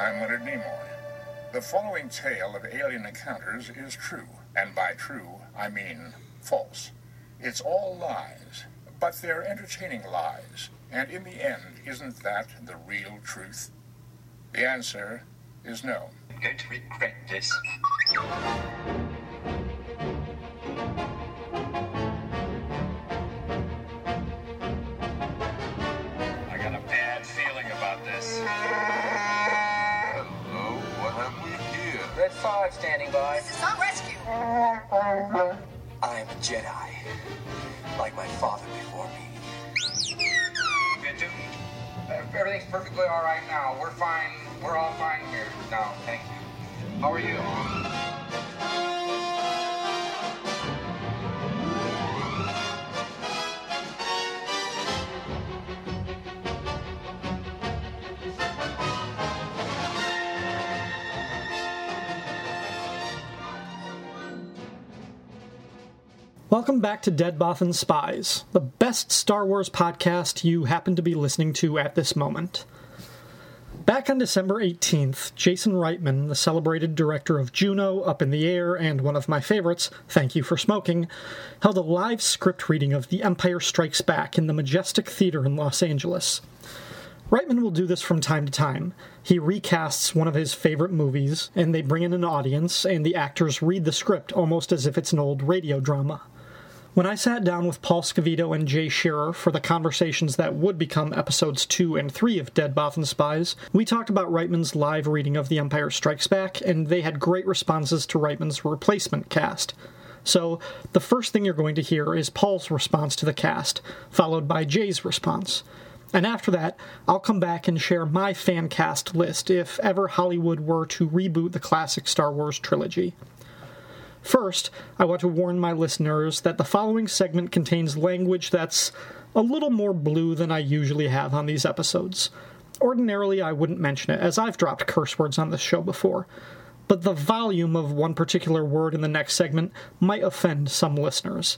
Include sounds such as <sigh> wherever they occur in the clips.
I'm Leonard Nimoy. The following tale of alien encounters is true, and by true, I mean false. It's all lies, but they're entertaining lies, and in the end, isn't that the real truth? The answer is no. I'm going to regret this. 5 standing by. This is not rescue. I'm a Jedi. Like my father before me. Yeah, dude, everything's perfectly all right now. We're fine. We're all fine here now. Thank you. How are you? Welcome back to Dead Bothan Spies, the best Star Wars podcast you happen to be listening to at this moment. Back on December 18th, Jason Reitman, the celebrated director of Juno, Up in the Air, and one of my favorites, Thank You for Smoking, held a live script reading of The Empire Strikes Back in the Majestic Theater in Los Angeles. Reitman will do this from time to time. He recasts one of his favorite movies, and they bring in an audience, and the actors read the script almost as if it's an old radio drama. When I sat down with Paul Scavito and Jay Shearer for the conversations that would become episodes 2 and 3 of Dead Bothan Spies, we talked about Reitman's live reading of The Empire Strikes Back, and they had great responses to Reitman's replacement cast. So, the first thing you're going to hear is Paul's response to the cast, followed by Jay's response. And after that, I'll come back and share my fan cast list if ever Hollywood were to reboot the classic Star Wars trilogy. First, I want to warn my listeners that the following segment contains language that's a little more blue than I usually have on these episodes. Ordinarily, I wouldn't mention it, as I've dropped curse words on this show before, but the volume of one particular word in the next segment might offend some listeners.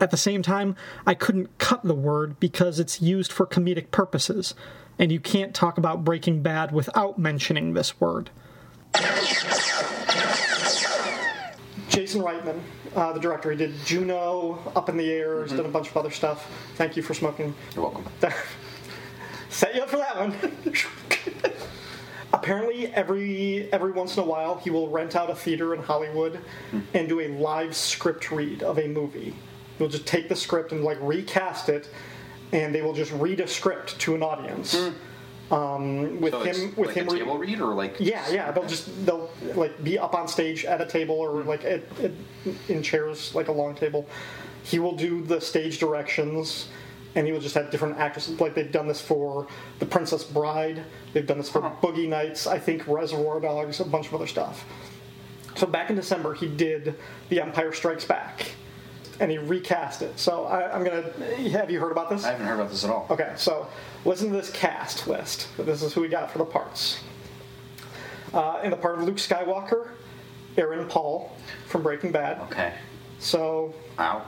At the same time, I couldn't cut the word because it's used for comedic purposes, and you can't talk about Breaking Bad without mentioning this word. Jason Reitman, uh, the director, he did Juno, Up in the Air, he's mm-hmm. done a bunch of other stuff. Thank you for smoking. You're welcome. <laughs> Set you up for that one. <laughs> Apparently, every every once in a while, he will rent out a theater in Hollywood hmm. and do a live script read of a movie. He'll just take the script and like recast it, and they will just read a script to an audience. Hmm. Um, with So him, with like him, table read or like yeah, yeah. They'll just they'll like be up on stage at a table or like at, at, in chairs, like a long table. He will do the stage directions, and he will just have different actors. Like they've done this for The Princess Bride. They've done this for Boogie Nights. I think Reservoir Dogs, a bunch of other stuff. So back in December, he did The Empire Strikes Back, and he recast it. So I, I'm gonna. Have you heard about this? I haven't heard about this at all. Okay, so listen to this cast list. This is who we got for the parts. Uh, in the part of Luke Skywalker, Aaron Paul from Breaking Bad. Okay. So Wow.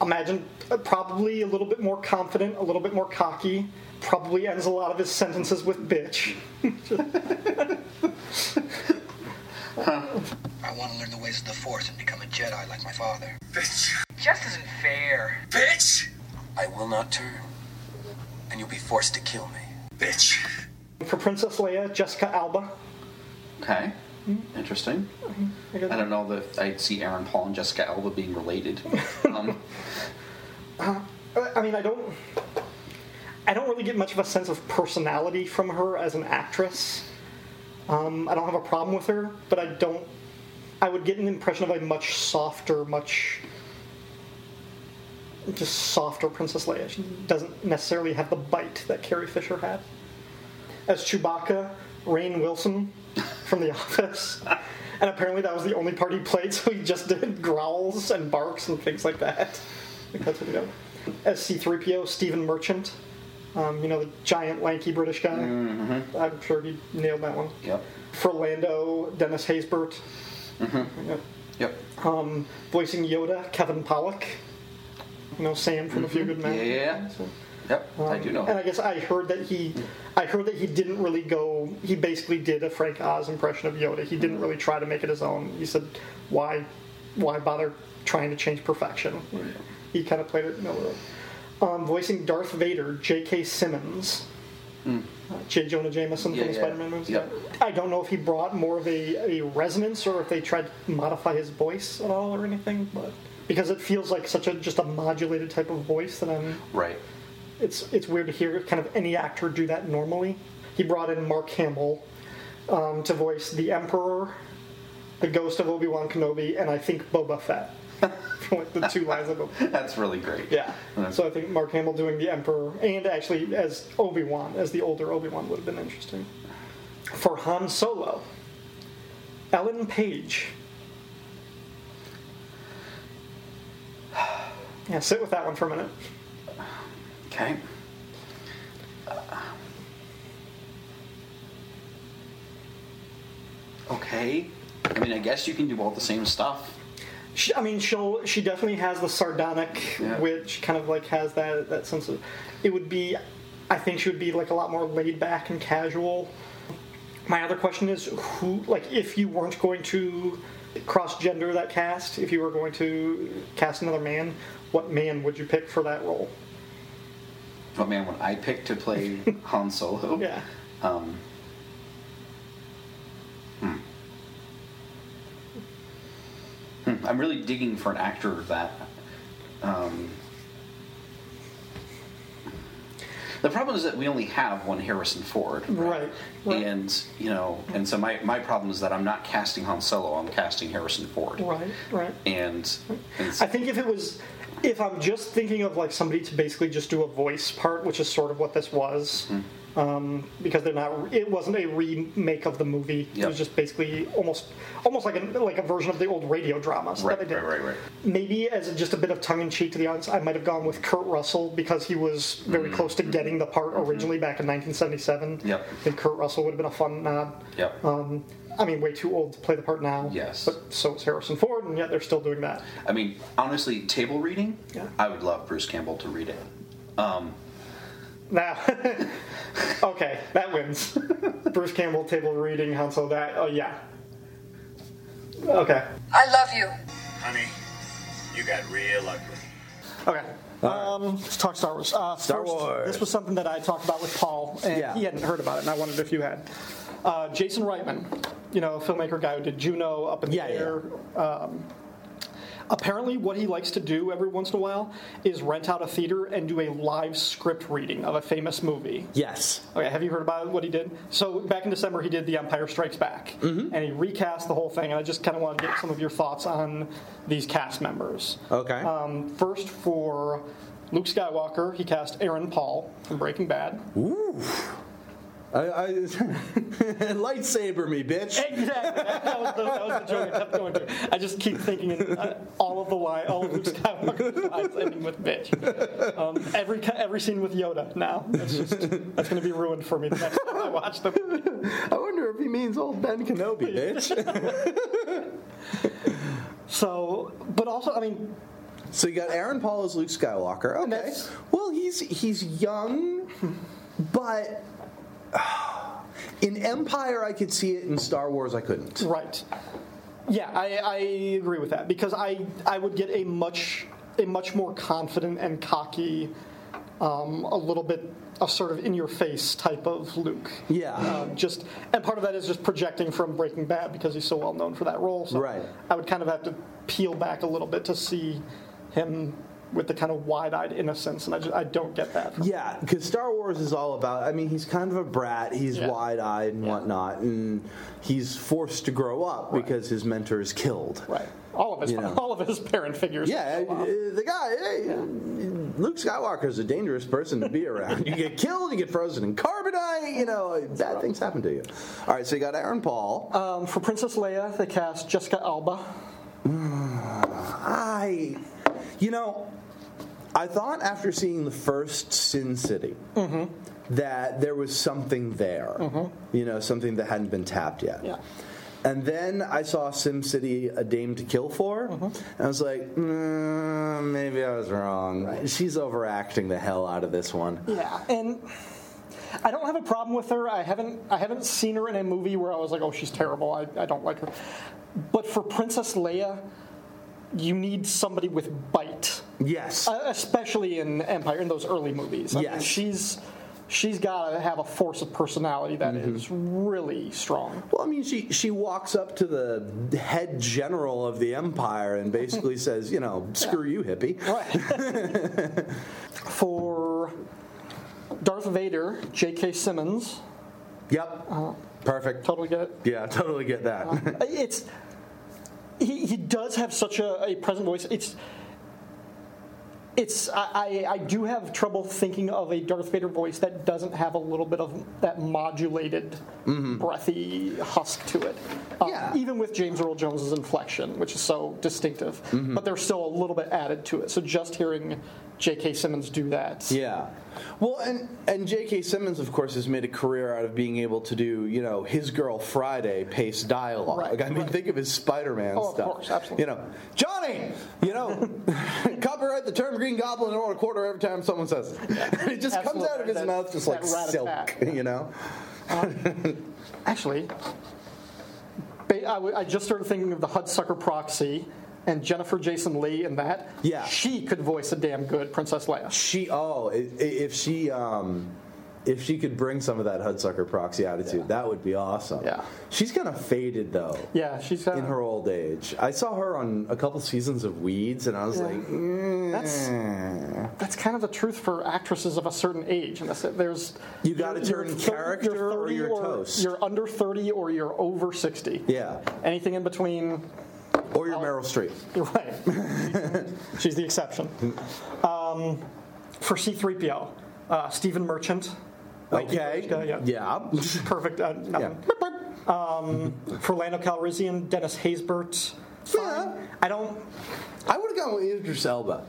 imagine uh, probably a little bit more confident, a little bit more cocky. Probably ends a lot of his sentences with bitch. <laughs> <laughs> I want to learn the ways of the Force and become a Jedi like my father. Bitch! Just isn't fair. Bitch! I will not turn, and you'll be forced to kill me. Bitch! For Princess Leia, Jessica Alba. Okay. Hmm? Interesting. Mm-hmm. I got- I don't know that I see Aaron Paul and Jessica Alba being related. <laughs> Um, uh, I mean, I don't. I don't really get much of a sense of personality from her as an actress. Um, I don't have a problem with her, but I don't. I would get an impression of a much softer, much just softer Princess Leia. She doesn't necessarily have the bite that Carrie Fisher had. As Chewbacca, Rainn Wilson from The <laughs> Office. And apparently that was the only part he played, <laughs> so he just did growls and barks and things like that. I think that's what he did. As C3PO, Stephen Merchant. Um, you know, the giant, lanky British guy. Mm-hmm. I'm sure he nailed that one. yep. For Lando, Dennis Haysbert. Mm-hmm. Yep. Yep. Voicing Yoda, Kevin Pollak. you know Sam from A Few mm-hmm. Good Men. Yeah. So, Yep, I um, do know. And I guess I heard that he, I heard that he didn't really go. He basically did a Frank Oz impression of Yoda. He didn't really try to make it his own. He said, "Why, why bother trying to change perfection?" He kind of played it. No, um, voicing Darth Vader, J.K. Simmons. Uh, J. Jonah Jameson. Yeah, from the yeah. Spider-Man movies. Yep. I don't know if he brought more of a, a resonance or if they tried to modify his voice at all or anything, but because it feels like such a just a modulated type of voice that I'm Right. it's it's weird to hear kind of any actor do that normally. He brought in Mark Hamill um, to voice the Emperor, the Ghost of Obi Wan Kenobi, and I think Boba Fett. Like the two lines of <laughs> Boba. That's really great. Yeah. That's- So I think Mark Hamill doing the Emperor and actually as Obi Wan, as the older Obi Wan, would have been interesting. For Han Solo, Ellen Page. <sighs> Yeah, sit with that one for a minute. Okay. Okay. I mean, I guess you can do all the same stuff. She, I mean, she'll she definitely has the sardonic, Yeah. which kind of like has that that sense of. It would be, I think she would be like a lot more laid back and casual. My other question is who like if you weren't going to cross gender that cast, if you were going to cast another man, what man would you pick for that role? But man, would I pick to play <laughs> Han Solo, Yeah. um, I'm really digging for an actor that. Um, the problem is that we only have one Harrison Ford, Right, right. And you know, and so my, my problem is that I'm not casting Han Solo. I'm casting Harrison Ford, Right, right. And, and I think if it was, if I'm just thinking of like somebody to basically just do a voice part, which is sort of what this was, um, because they're not, it wasn't a remake of the movie. It was just basically almost, almost like a like a version of the old radio dramas right, that they did. right, right, right. Maybe as just a bit of tongue in cheek to the audience, I might have gone with Kurt Russell because he was very close to getting the part originally back in 1977. Mm-hmm. Yep. I think Kurt Russell would have been a fun nod. Yep. Um, I mean, way too old to play the part now. Yes. But so is Harrison Ford, and yet they're still doing that. I mean, honestly, table reading. Yeah. I would love Bruce Campbell to read it. Um, Now, <laughs> okay, that wins. <laughs> Bruce Campbell table reading Han Solo. That oh yeah. Okay, I love you. Honey, you got real ugly. okay. Um, let's talk Star Wars. Uh, Star first, Wars. This was something that I talked about with Paul, and Yeah. he hadn't heard about it, and I wondered if you had. Uh, Jason Reitman, you know, filmmaker guy who did Juno, Up in Yeah, the yeah. Air. Um, apparently, what he likes to do every once in a while is rent out a theater and do a live script reading of a famous movie. Yes. Okay, have you heard about what he did? So back in December, he did The Empire Strikes Back, Mm-hmm. and he recast the whole thing. And I just kind of want to get some of your thoughts on these cast members. Okay. Um, first, for Luke Skywalker, he cast Aaron Paul from Breaking Bad. I, I, <laughs> lightsaber me, bitch. Exactly. That, that was the, that was the joke I kept going to. I just keep thinking in, uh, all of the line, all of Luke Skywalker's lines ending with bitch. Um, every every scene with Yoda now. That's just that's going to be ruined for me the next time I watch the movie. I wonder if he means old Ben Kenobi, <laughs> bitch. So, but also, I mean, so you got Aaron Paul as Luke Skywalker. Okay. Well, he's he's young, but <sighs> in Empire I could see it. In Star Wars I couldn't. Right. Yeah, I, I agree with that because I I would get a much a much more confident and cocky, um, a little bit a sort of in your face type of Luke. Yeah. Um, just and part of that is just projecting from Breaking Bad because he's so well known for that role. So Right. I would kind of have to peel back a little bit to see him with the kind of wide-eyed innocence, and I just I don't get that. Yeah, because Star Wars is all about. I mean, he's kind of a brat. He's Yeah. wide-eyed and whatnot, and he's forced to grow up because his mentor is killed. Right. All of his You know. all of his parent figures. Yeah, uh, the guy, hey, Luke Skywalker is a dangerous person to be around. You get killed, you get frozen in carbonite, you know, bad things happen to you. All right, so you got Aaron Paul. Um, for Princess Leia, they cast Jessica Alba. <sighs> I, you know, I thought after seeing the first Sin City that there was something there, you know, something that hadn't been tapped yet. Yeah. And then I saw Sin City: A Dame to Kill For, Mm-hmm. and I was like, mm, maybe I was wrong. She's overacting the hell out of this one. Yeah, and I don't have a problem with her. I haven't I haven't seen her in a movie where I was like, oh, she's terrible. I, I don't like her. But for Princess Leia, you need somebody with bite, Yes. uh, especially in Empire in those early movies. I mean, Yes. she's she's got to have a force of personality that is Mm-hmm. really strong. Well, I mean, she she walks up to the head general of the empire and basically <laughs> says, you know, screw you, hippie. Right. <laughs> for Darth Vader, J.K. Simmons, Yep. Uh-huh. Perfect. totally get it. Yeah, totally get that. it's he, he does have such a, a present voice. It's it's I, I I do have trouble thinking of a Darth Vader voice that doesn't have a little bit of that modulated, breathy husk to it. Um, Yeah. Even with James Earl Jones's inflection, which is so distinctive, but there's still a little bit added to it. So just hearing J.K. Simmons do that, Yeah. Well, and and J.K. Simmons, of course, has made a career out of being able to do, you know, his girl Friday pace dialogue. Right, I mean, right. think of his Spider-Man Oh, of stuff. course, absolutely. You know, Johnny, you know, <laughs> copyright the term Green Goblin and a quarter every time someone says it. <laughs> it just comes out of his That- mouth just like silk, you know. <laughs> Actually, ba- I, w- I just started thinking of the Hudsucker Proxy and Jennifer Jason Lee in that. Yeah. She could voice a damn good Princess Leia. She oh, if she um, if she could bring some of that Hudsucker proxy attitude, that would be awesome. Yeah. She's kind of faded though. Yeah, she's uh, In her old age, I saw her on a couple seasons of Weeds, and I was Yeah. like, mm, That's that's kind of the truth for actresses of a certain age. And. There's You gotta you're- turn thir- character you're or you're toast. You're under thirty or you're over sixty. yeah, Anything in between, or you're Meryl Streep. you're right. <laughs> She's the exception. Um, for C-3PO, uh, Stephen Merchant. Okay, yeah. yeah, Perfect. Uh, <laughs> nothing. Um, for Lando Calrissian, Dennis Haysbert. Fine. Yeah. I don't. I would have gone with Idris Elba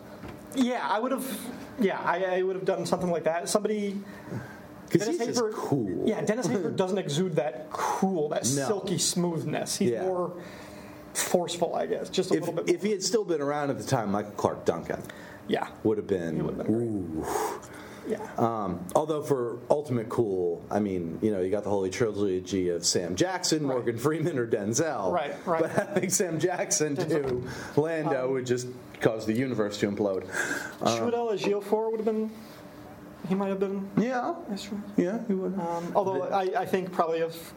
Yeah, I would have. Yeah, I, I would have done something like that. Somebody. because he's just cool. Yeah, Dennis Haysbert <laughs> doesn't exude that cool, that No. silky smoothness. He's Yeah. more forceful, I guess. Just a If, little bit. if he had still been around at the time, Michael Clarke Duncan yeah. would have been. would have been ooh. Yeah. Um, although for ultimate cool, I mean, you know, you got the holy trilogy of Sam Jackson, Morgan Freeman, or Denzel. Right, right. But having Sam Jackson do Lando Um, would just cause the universe to implode. Chiwetel Ejiofor would have been. He might have been. Yeah, That's true. yeah, he would. Um, although I, I think probably if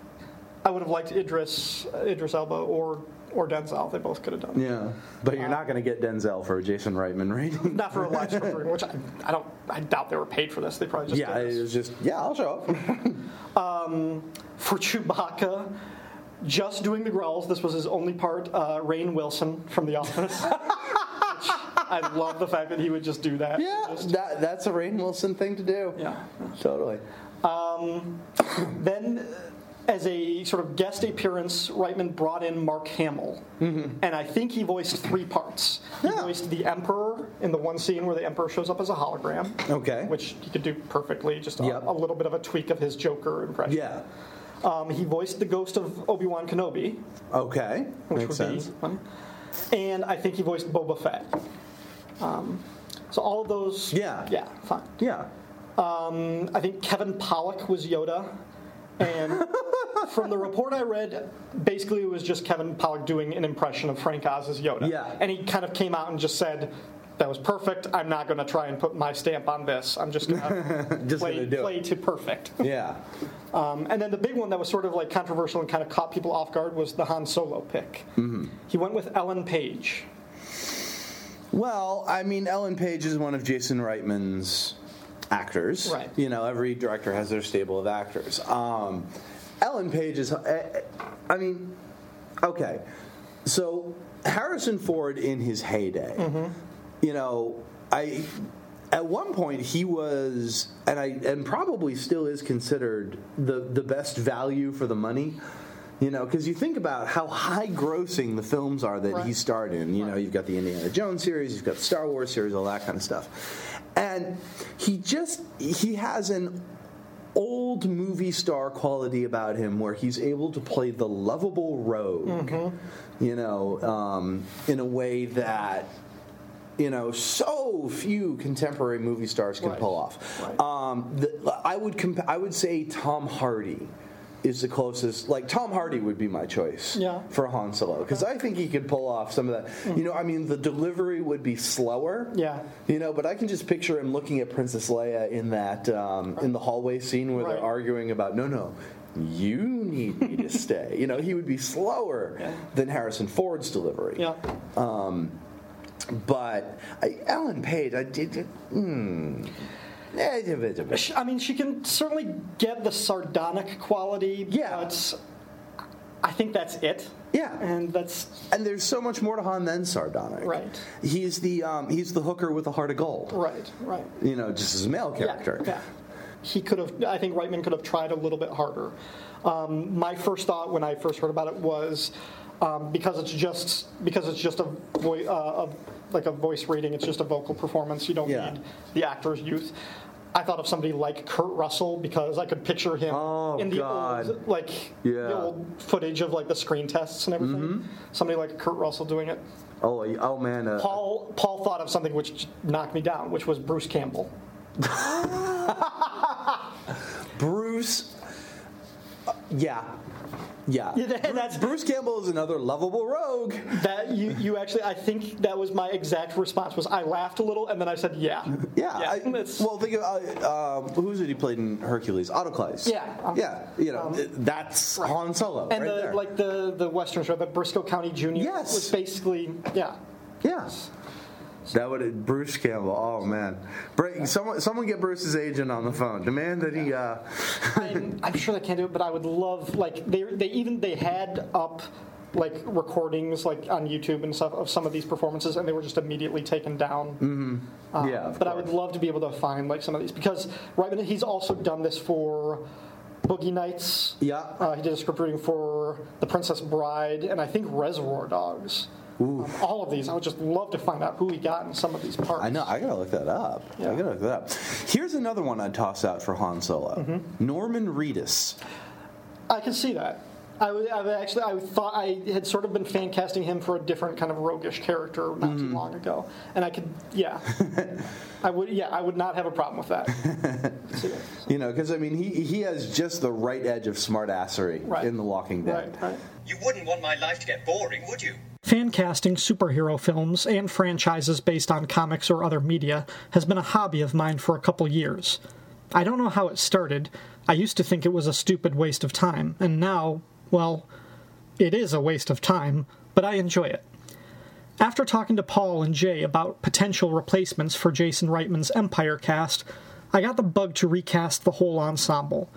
I would have liked Idris Idris Elba or or Denzel, they both could have done. yeah, but you're not going to get Denzel for a Jason Reitman rating. Not for a <laughs> live stream, which I, I don't. I doubt they were paid for this. They probably just yeah, it was just yeah, I'll show up. <laughs> for Chewbacca. Just doing the growls. This was his only part. Uh, Rainn Wilson from The Office. <laughs> I love the fact that he would just do that. yeah, Just- that, that's a Rainn Wilson thing to do. yeah. totally. Then, uh, as a sort of guest appearance, Reitman brought in Mark Hamill, and I think he voiced three parts. He Yeah. voiced the Emperor in the one scene where the Emperor shows up as a hologram. Okay. Which he could do perfectly, just a, Yep. a little bit of a tweak of his Joker impression. Yeah. Um, he voiced the ghost of Obi Wan Kenobi, Okay. which Makes would sense. be fun. And I think he voiced Boba Fett. Um, so all of those, Yeah. yeah, fine. Yeah. I think Kevin Pollak was Yoda. And from the report I read, basically it was just Kevin Pollak doing an impression of Frank Oz as Yoda. Yeah. And he kind of came out and just said, that was perfect. I'm not going to try and put my stamp on this. I'm just going <laughs> to play, play to perfect. <laughs> Yeah. Um, and then the big one that was sort of like controversial and kind of caught people off guard was the Han Solo pick. Mm-hmm. He went with Ellen Page. Well, I mean, Ellen Page is one of Jason Reitman's actors. Right. You know, every director has their stable of actors. Um, Ellen Page is. eh, I mean, okay. So Harrison Ford in his heyday, you know, I. At one point, he was, and I, and probably still is considered the the best value for the money. You know, because you think about how high grossing the films are that Right. he starred in. You know, you've got the Indiana Jones series, you've got the Star Wars series, all that kind of stuff. And he just he has an old movie star quality about him where he's able to play the lovable rogue, you know, um, in a way that. You know, so few contemporary movie stars can Right. pull off. Right. Um, the, I would comp- I would say Tom Hardy is the closest. Like Tom Hardy would be my choice Yeah. for Han Solo because I think he could pull off some of that. You know, I mean, the delivery would be slower. Yeah. You know, but I can just picture him looking at Princess Leia in that um, in the hallway scene where Right. they're arguing about no, no. You need me to <laughs> stay. You know, he would be slower Yeah. than Harrison Ford's delivery. Yeah. Um, But I, Ellen Page, I did. Hmm. A bit, a bit. I mean, she can certainly get the sardonic quality. Yeah. But I think that's it. Yeah. And that's And there's so much more to Han than sardonic. Right. He's the um, he's the hooker with a heart of gold. right. Right. You know, just as a male character. Yeah, yeah. He could have. I think Reitman could have tried a little bit harder. Um, my first thought when I first heard about it was um, because it's just because it's just a voice, uh, a, like a voice reading. It's just a vocal performance. You don't Yeah. need the actor's youth. I thought of somebody like Kurt Russell because I could picture him Oh, in the God. old like Yeah. Mm-hmm. the old footage of like the screen tests and everything. Somebody like Kurt Russell doing it. Oh, oh man. Uh, Paul Paul thought of something which knocked me down, which was Bruce Campbell. <laughs> Bruce. uh, yeah. Yeah. Yeah, <laughs> that's- Bruce Campbell is another lovable rogue. That you, you actually, I think that was my exact response. Was I laughed a little and then I said, "Yeah, Yeah. I- it's- well, think of uh, um, who's it he played in Hercules? Autolycus. Yeah. Um, yeah. You know, that's Han Solo and right the there. like the the Western show, the Brisco County Junior, Yes. was basically yeah. yeah. That would Bruce Campbell. Oh man, Bra- someone someone get Bruce's agent on the phone. Demand that he. Uh, I'm, <laughs> I'm sure they can't do it, but I would love like they they even they had up like recordings like on YouTube and stuff of some of these performances, and they were just immediately taken down. Uh, yeah. of but I would love to be able to find like some of these because right he's also done this for Boogie Nights. Yeah. Uh, he did a script reading for The Princess Bride and I think Reservoir Dogs. Um, all of these, I would just love to find out who he got in some of these parts. I know. I gotta look that up. Yeah. I gotta look that up. Here's another one I'd toss out for Han Solo. Mm-hmm. Norman Reedus. I can see that. I would, I would actually, I thought I had sort of been fan casting him for a different kind of roguish character not Mm-hmm. too long ago, and I could, yeah, <laughs> I would, yeah, I would not have a problem with that. <laughs> See that. You know, because I mean, he he has just the right edge of smartassery Right. in The Walking Dead. Right, right. You wouldn't want my life to get boring, would you? Fan casting superhero films and franchises based on comics or other media has been a hobby of mine for a couple years. I don't know how it started. I used to think it was a stupid waste of time, and now, well, it is a waste of time, but I enjoy it. After talking to Paul and Jay about potential replacements for Jason Reitman's Empire cast, I got the bug to recast the whole ensemble.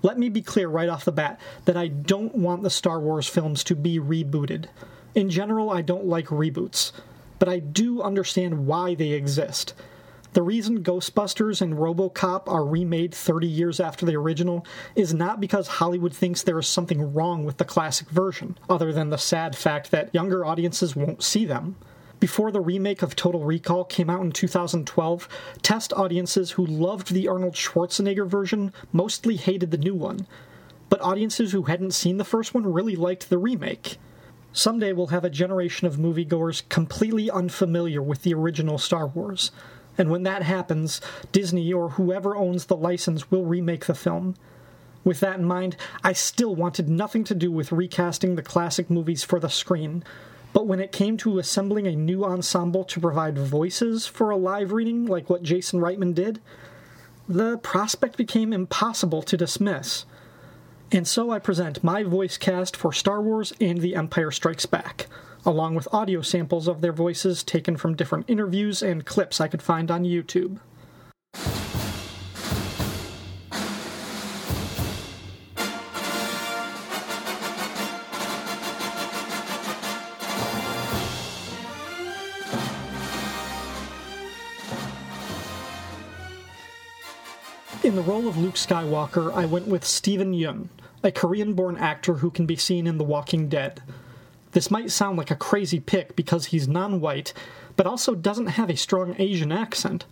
Let me be clear right off the bat that I don't want the Star Wars films to be rebooted. In general, I don't like reboots, but I do understand why they exist. The reason Ghostbusters and Robocop are remade 30 years after the original is not because Hollywood thinks there is something wrong with the classic version, other than the sad fact that younger audiences won't see them. Before the remake of Total Recall came out in 2012, test audiences who loved the Arnold Schwarzenegger version mostly hated the new one, but audiences who hadn't seen the first one really liked the remake. Someday we'll have a generation of moviegoers completely unfamiliar with the original Star Wars, and when that happens, Disney or whoever owns the license will remake the film. With that in mind, I still wanted nothing to do with recasting the classic movies for the screen, but when it came to assembling a new ensemble to provide voices for a live reading like what Jason Reitman did, the prospect became impossible to dismiss. And so I present my voice cast for Star Wars and The Empire Strikes Back, along with audio samples of their voices taken from different interviews and clips I could find on YouTube. In the role of Luke Skywalker, I went with Steven Yeun, a Korean born actor who can be seen in The Walking Dead. This might sound like a crazy pick because he's non white, but also doesn't have a strong Asian accent.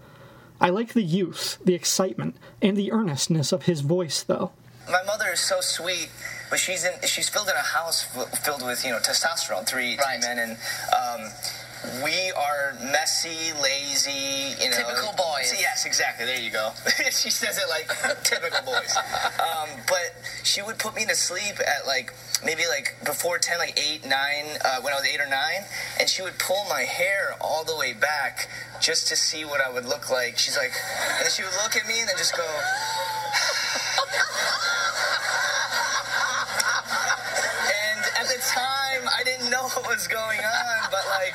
I like the youth, the excitement, and the earnestness of his voice, though. My mother is so sweet, but she's in she's filled in a house filled with you know testosterone, three, three men, and um, we are messy, lazy, you know. Typical boys. Yes, exactly. There you go. <laughs> she says it like typical boys. <laughs> Um, but she would put me to sleep at like maybe like before ten, like eight, nine, uh, when I was eight or nine, and she would pull my hair all the way back just to see what I would look like. She's like, and she would look at me and then just go. And at the time, I didn't know what was going on, but like,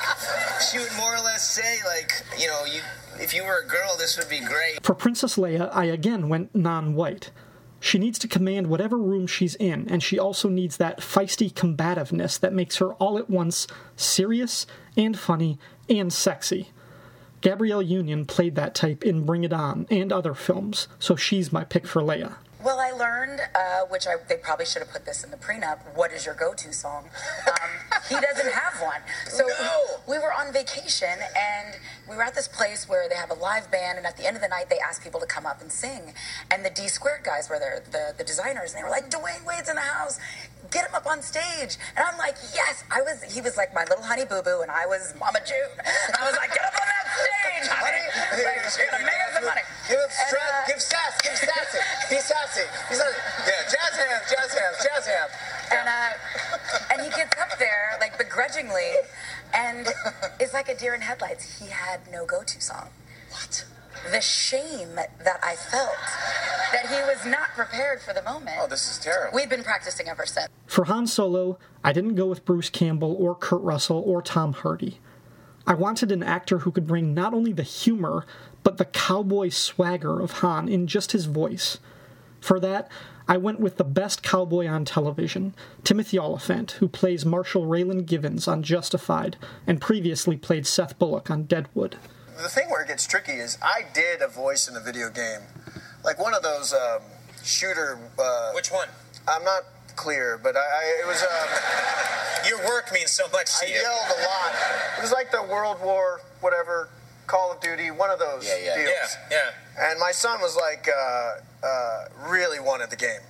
she would more or less say, like, you know, you if you were a girl, this would be great. For Princess Leia, I again went non white. She needs to command whatever room she's in, and she also needs that feisty combativeness that makes her all at once serious and funny and sexy. Gabrielle Union played that type in Bring It On and other films, so she's my pick for Leia. Well, I learned, uh, which I, they probably should have put this in the prenup. What is your go-to song? Um, he doesn't have one. So we were on vacation, and we were at this place where they have a live band, and at the end of the night, they asked people to come up and sing. And the D Squared guys were there, the, the designers, and they were like, "Dwyane Wade's in the house. Get him up on stage." And I'm like, "Yes!" I was. He was like my little honey boo boo, and I was Mama June. And I was like, "Get up on that stage, <laughs> honey! Like, you're gonna make us some money." Give it And, uh, give sass, give sassy. Be sassy. Be sassy. Yeah, jazz hands, jazz hands, jazz hands. and uh, and he gets up there like begrudgingly, and it's like a deer in headlights. He had no go-to song. What? The shame that I felt that he was not prepared for the moment. Oh, this is terrible. We've been practicing ever since. For Han Solo, I didn't go with Bruce Campbell or Kurt Russell or Tom Hardy. I wanted an actor who could bring not only the humor, but the cowboy swagger of Han in just his voice. For that, I went with the best cowboy on television, Timothy Olyphant, who plays Marshal Raylan Givens on Justified and previously played Seth Bullock on Deadwood. The thing where it gets tricky is I did a voice in a video game, like one of those um, shooter. Uh, Which one? I'm not clear, but I, I it was. Um, <laughs> Your work means so much to I you. yelled a lot. It was like the World War, whatever, Call of Duty, one of those Yeah, yeah. deals. Yeah, yeah. And my son was like, uh, uh, really wanted the game.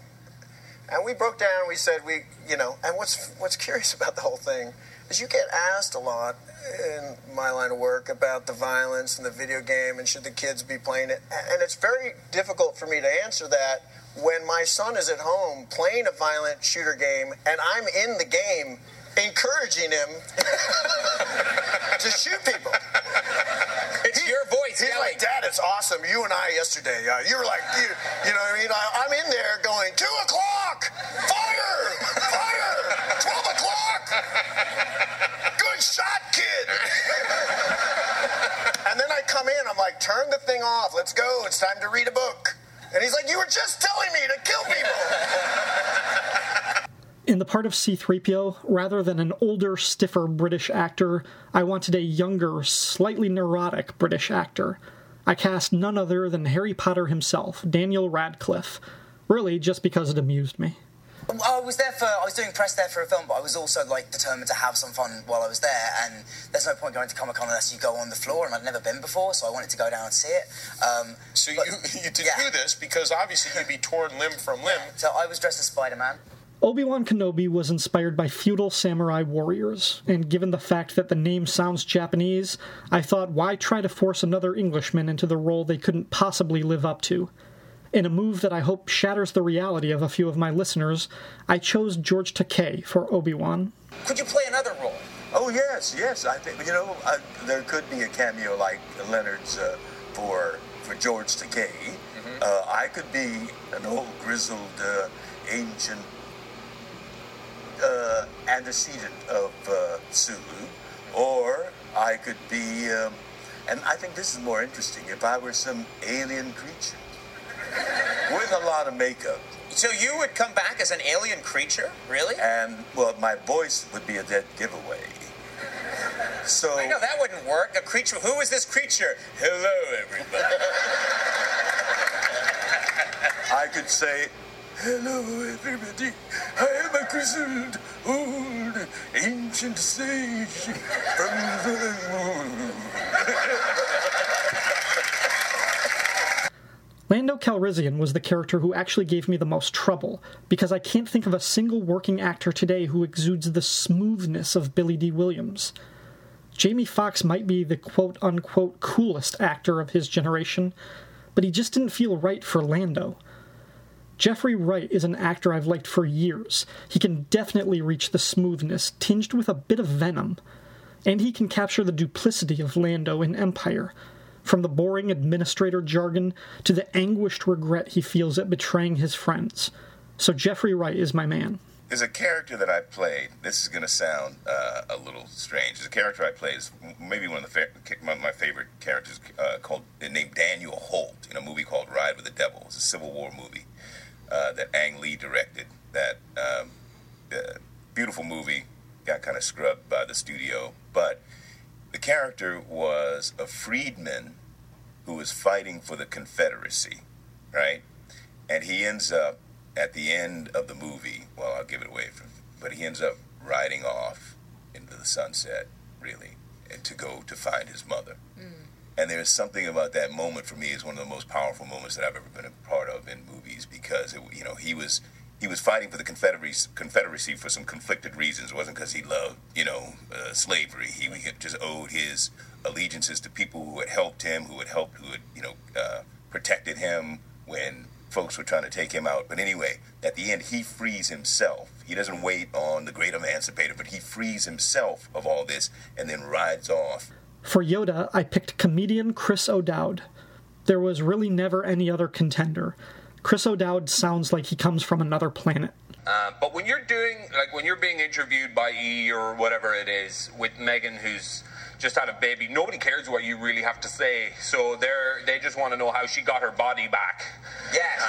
And we broke down. We said we, you know. And what's what's curious <laughs> about the whole thing is you get asked a lot in my line of work about the violence in the video game and should the kids be playing it. And it's very difficult for me to answer that when my son is at home playing a violent shooter game and I'm in the game encouraging him <laughs> to shoot people. Your voice He's yelling. like, Dad, it's awesome. You and I yesterday, uh, you were like, you, you know what I mean? I, I'm in there going, two o'clock, fire, fire, twelve o'clock. Good shot, kid. and then I come in, I'm like, turn the thing off. Let's go. It's time to read a book. And he's like, you were just telling me to kill people. In the part of C3PO, rather than an older, stiffer British actor, I wanted a younger, slightly neurotic British actor. I cast none other than Harry Potter himself, Daniel Radcliffe, really just because it amused me. I was there for, I was doing press there for a film, but I was also like determined to have some fun while I was there. And there's no point going to Comic Con unless you go on the floor, and I'd never been before, so I wanted to go down and see it. Um, So but- you <laughs> you to yeah. do this because obviously you'd be torn limb from limb. So I was dressed as Spider Man. Obi Wan Kenobi was inspired by feudal samurai warriors, and given the fact that the name sounds Japanese, I thought why try to force another Englishman into the role they couldn't possibly live up to? In a move that I hope shatters the reality of a few of my listeners, I chose George Takei for Obi Wan. Could you play another role? Oh yes, yes. I think you know uh, there could be a cameo like Leonard's uh, for for George Takei. Uh, I could be an old grizzled uh, ancient uh, antecedent of uh, Sulu, or I could be, um, and I think this is more interesting. If I were some alien creature with a lot of makeup. So you would come back as an alien creature? Really? And well, my voice would be a dead giveaway. So I know that wouldn't work. A creature. Who is this creature? Hello, everybody. <laughs> I could say, Hello, everybody. I am a grizzled, old, ancient sage from the moon. Lando Calrissian was the character who actually gave me the most trouble, because I can't think of a single working actor today who exudes the smoothness of Billy Dee Williams. Jamie Foxx might be the quote unquote coolest actor of his generation, but he just didn't feel right for Lando. Jeffrey Wright is an actor I've liked for years. He can definitely reach the smoothness, tinged with a bit of venom. And he can capture the duplicity of Lando in Empire, from the boring administrator jargon to the anguished regret he feels at betraying his friends. So Jeffrey Wright is my man. There's a character that I played. This is going to sound uh, a little strange. There's a character I played is maybe one of the fa- my favorite characters uh, called named Daniel Holt in a movie called Ride with the Devil. It's a Civil War movie uh, that Ang Lee directed. That um, uh, beautiful movie got kind of scrubbed by the studio, but the character was a freedman who was fighting for the Confederacy, right? And he ends up at the end of the movie. Well, I'll give it away, for, but he ends up riding off into the sunset, really, to go to find his mother. And there's something about that moment for me is one of the most powerful moments that I've ever been a part of in movies because it, you know he was he was fighting for the Confederacy, Confederacy for some conflicted reasons. It wasn't because he loved you know uh, slavery. He, he just owed his allegiances to people who had helped him, who had helped, who had you know uh, protected him when folks were trying to take him out. But anyway, at the end, he frees himself. He doesn't wait on the great emancipator, but he frees himself of all this and then rides off. For Yoda, I picked comedian Chris O'Dowd. There was really never any other contender. Chris O'Dowd sounds like he comes from another planet. Uh, but when you're doing, like when you're being interviewed by E or whatever it is with Megan, who's just had a baby, nobody cares what you really have to say. So they're they just want to know how she got her body back. Yes,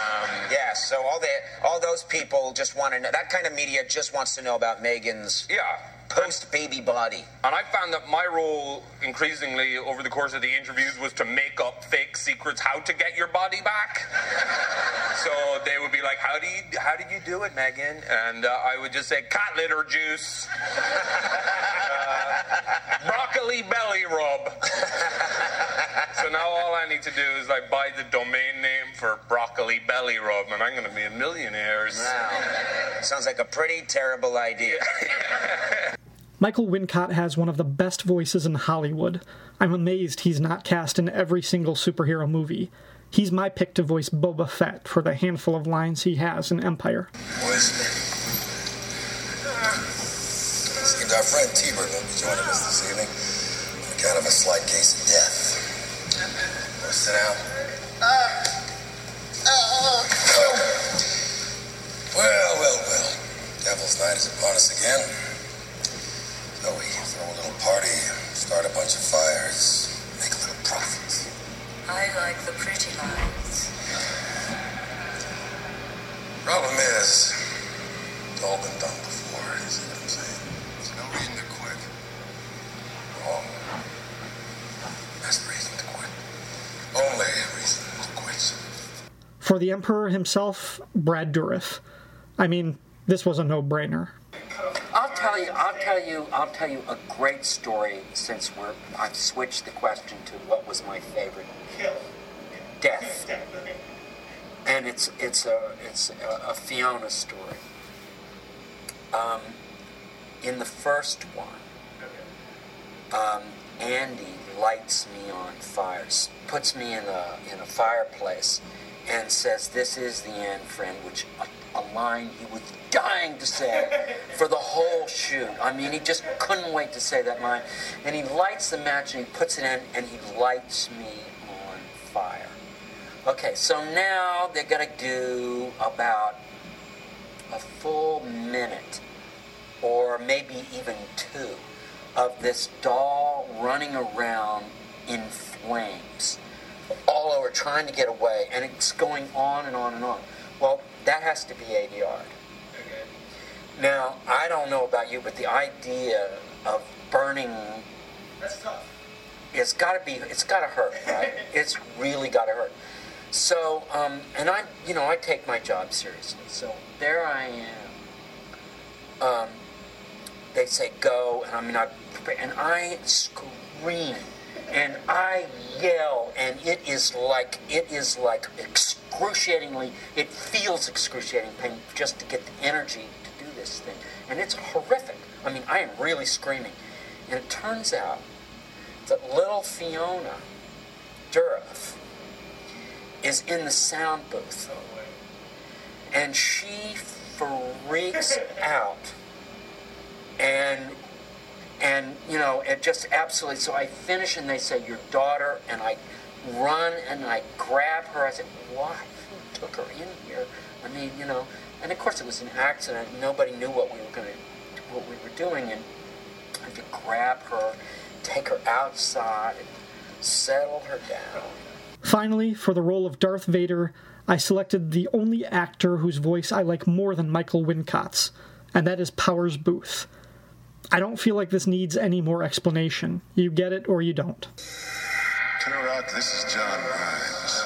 yes. So all the all those people just want to know. That kind of media just wants to know about Megan's yeah post baby body. And I found that my role increasingly over the course of the interviews was to make up fake secrets how to get your body back. <laughs> so they would be like, "How do you how did you do it, Megan?" And uh, I would just say, "Cat litter juice." <laughs> Uh, broccoli belly rub. so now all I need to do is like buy the domain name for broccoli belly rub, and I'm going to be a millionaire. Wow. Sounds like a pretty terrible idea. <laughs> Michael Wincott has one of the best voices in Hollywood. I'm amazed he's not cast in every single superhero movie. He's my pick to voice Boba Fett for the handful of lines he has in Empire. Our friend T-Bird won't be joining us this evening account of a slight case of death. To sit down? Well, well, well. Devil's Night is upon us again. So we throw a little party, start a bunch of fires, make a little profit. I like the pretty lines. Problem is, it's all been done before. You see what I'm saying? There's no reason to quit. Wrong. Best reason to quit. Only reason to quit. For the Emperor himself, Brad Dourif. I mean, this was a no brainer. I'll tell you. I'll tell you. I'll tell you a great story. Since we're, I've switched the question to what was my favorite kill. death, and it's it's a it's a, a Fiona story. Um, in the first one, um, Andy lights me on fire, puts me in a in a fireplace, and says, "This is the end, friend," which a, a line he was dying to say <laughs> for the whole shoot. I mean, he just couldn't wait to say that line, and he lights the match and he puts it in, and he lights me on fire. Okay, so now they're gonna do about a full minute, or maybe even two, of this doll running around in flames all over trying to get away, and it's going on and on and on. Well, that has to be ADR. Now, I don't know about you, but the idea of burning That's tough. it's got to be it's got to hurt right <laughs> it's really got to hurt so um, and i you know i take my job seriously so there i am um, they say go and i mean i and i scream and I yell, and it is like it is like excruciatingly. It feels excruciating pain just to get the energy to do this thing, and it's horrific. I mean, I am really screaming, and it turns out that little Fiona Dourif is in the sound booth, and she freaks out, and and you know it just absolutely so i finish and they say your daughter and i run and i grab her. I said why who took her in here? I mean you know and of course it was an accident. Nobody knew what we were going to what we were doing. And i had to grab her take her outside and settle her down. Finally, for the role of Darth Vader, I selected the only actor whose voice I like more than Michael Wincott's, and that is Powers Boothe. I don't feel like this needs any more explanation. You get it or you don't. Turok, this is John Grimes.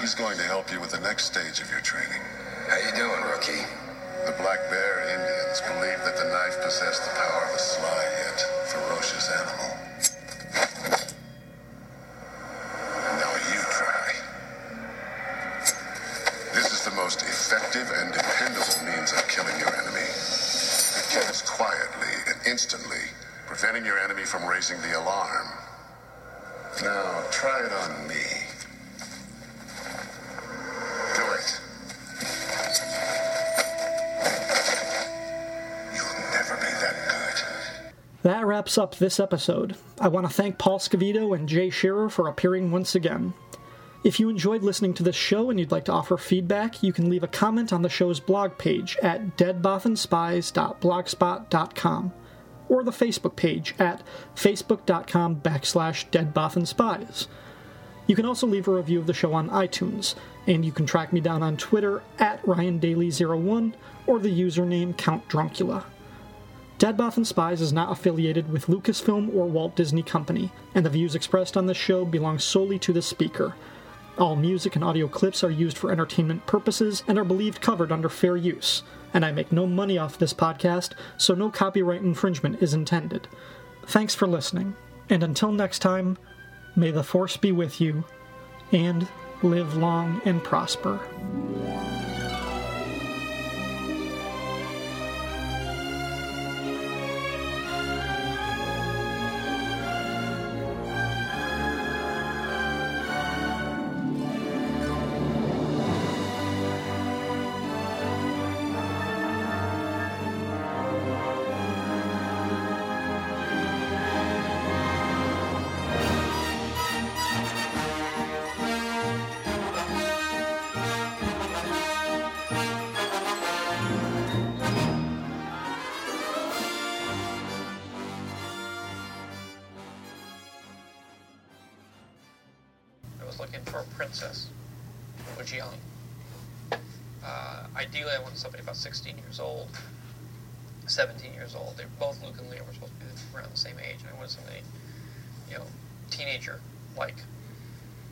He's going to help you with the next stage of your training. How you doing, rookie? The Black Bear Indians believe that the knife possessed the power of a sly yet ferocious animal. Now you try. This is the most effective and dependable means of killing your enemy. It kills quietly and instantly, preventing your enemy from raising the alarm. Now, try it on me. Do it. You'll never be that good. That wraps up this episode. I want to thank Paul Scavito and Jay Shearer for appearing once again. If you enjoyed listening to this show and you'd like to offer feedback, you can leave a comment on the show's blog page at deadbothanspies.blogspot.com or the Facebook page at facebook.com backslash deadbothanspies. You can also leave a review of the show on iTunes, and you can track me down on Twitter at RyanDaily01 or the username Count Druncula. Dead Bothan Spies is not affiliated with Lucasfilm or Walt Disney Company, and the views expressed on this show belong solely to the speaker. All music and audio clips are used for entertainment purposes and are believed covered under fair use, and I make no money off this podcast, so no copyright infringement is intended. Thanks for listening, and until next time, may the Force be with you, and live long and prosper. For a princess was young. Uh, ideally, I wanted somebody about 16 years old, 17 years old. They're both Luke and Leia were supposed to be around the same age, I wanted somebody, you know, teenager like.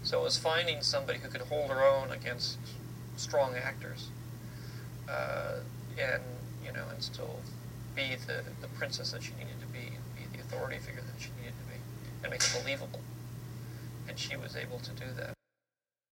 So it was finding somebody who could hold her own against strong actors, uh, and you know, and still be the, the princess that she needed to be, and be the authority figure that she needed to be, and make it believable and she was able to do that.